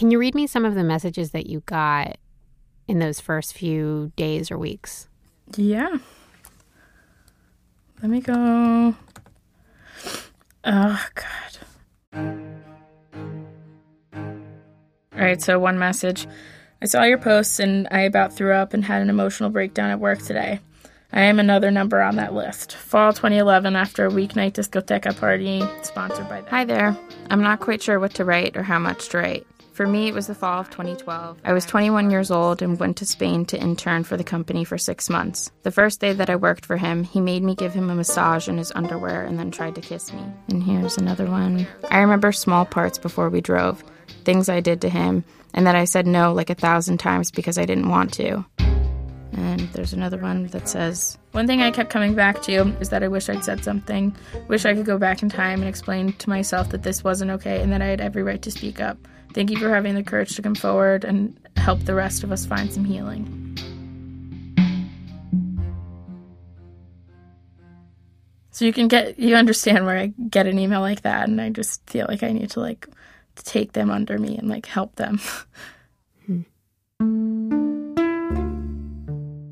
Can you read me some of the messages that you got in those first few days or weeks? Yeah. Let me go. Oh, God. All right, so one message. I saw your posts and I about threw up and had an emotional breakdown at work today. I am another number on that list. Fall 2011 after a weeknight discoteca party sponsored by Hi there. I'm not quite sure what to write or how much to write. For me, it was the fall of 2012. I was 21 years old and went to Spain to intern for the company for six months. The first day that I worked for him, he made me give him a massage in his underwear and then tried to kiss me. And here's another one. I remember small parts before we drove, things I did to him, and that I said no like a thousand times because I didn't want to. And there's another one that says, One thing I kept coming back to is that I wish I'd said something. Wish I could go back in time and explain to myself that this wasn't okay and that I had every right to speak up. Thank you for having the courage to come forward and help the rest of us find some healing. So you can get you understand where I get an email like that and I just feel like I need to like take them under me and like help them.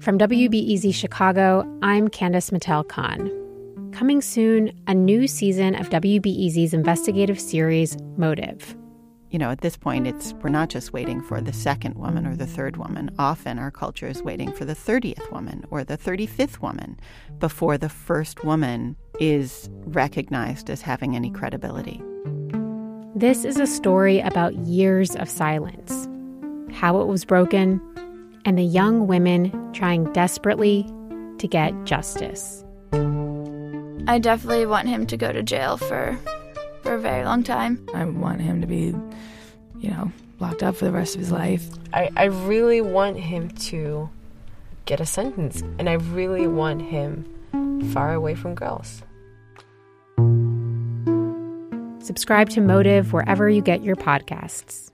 From WBEZ Chicago, I'm Candice Mattel Khan. Coming soon, a new season of WBEZ's investigative series, Motive you know, at this point, it's we're not just waiting for the second woman or the third woman. Often, our culture is waiting for the thirtieth woman or the thirty-fifth woman before the first woman is recognized as having any credibility. This is a story about years of silence, how it was broken, and the young women trying desperately to get justice. I definitely want him to go to jail for for a very long time. I want him to be, you know, locked up for the rest of his life. I, I really want him to get a sentence, and I really want him far away from girls. Subscribe to Motive wherever you get your podcasts.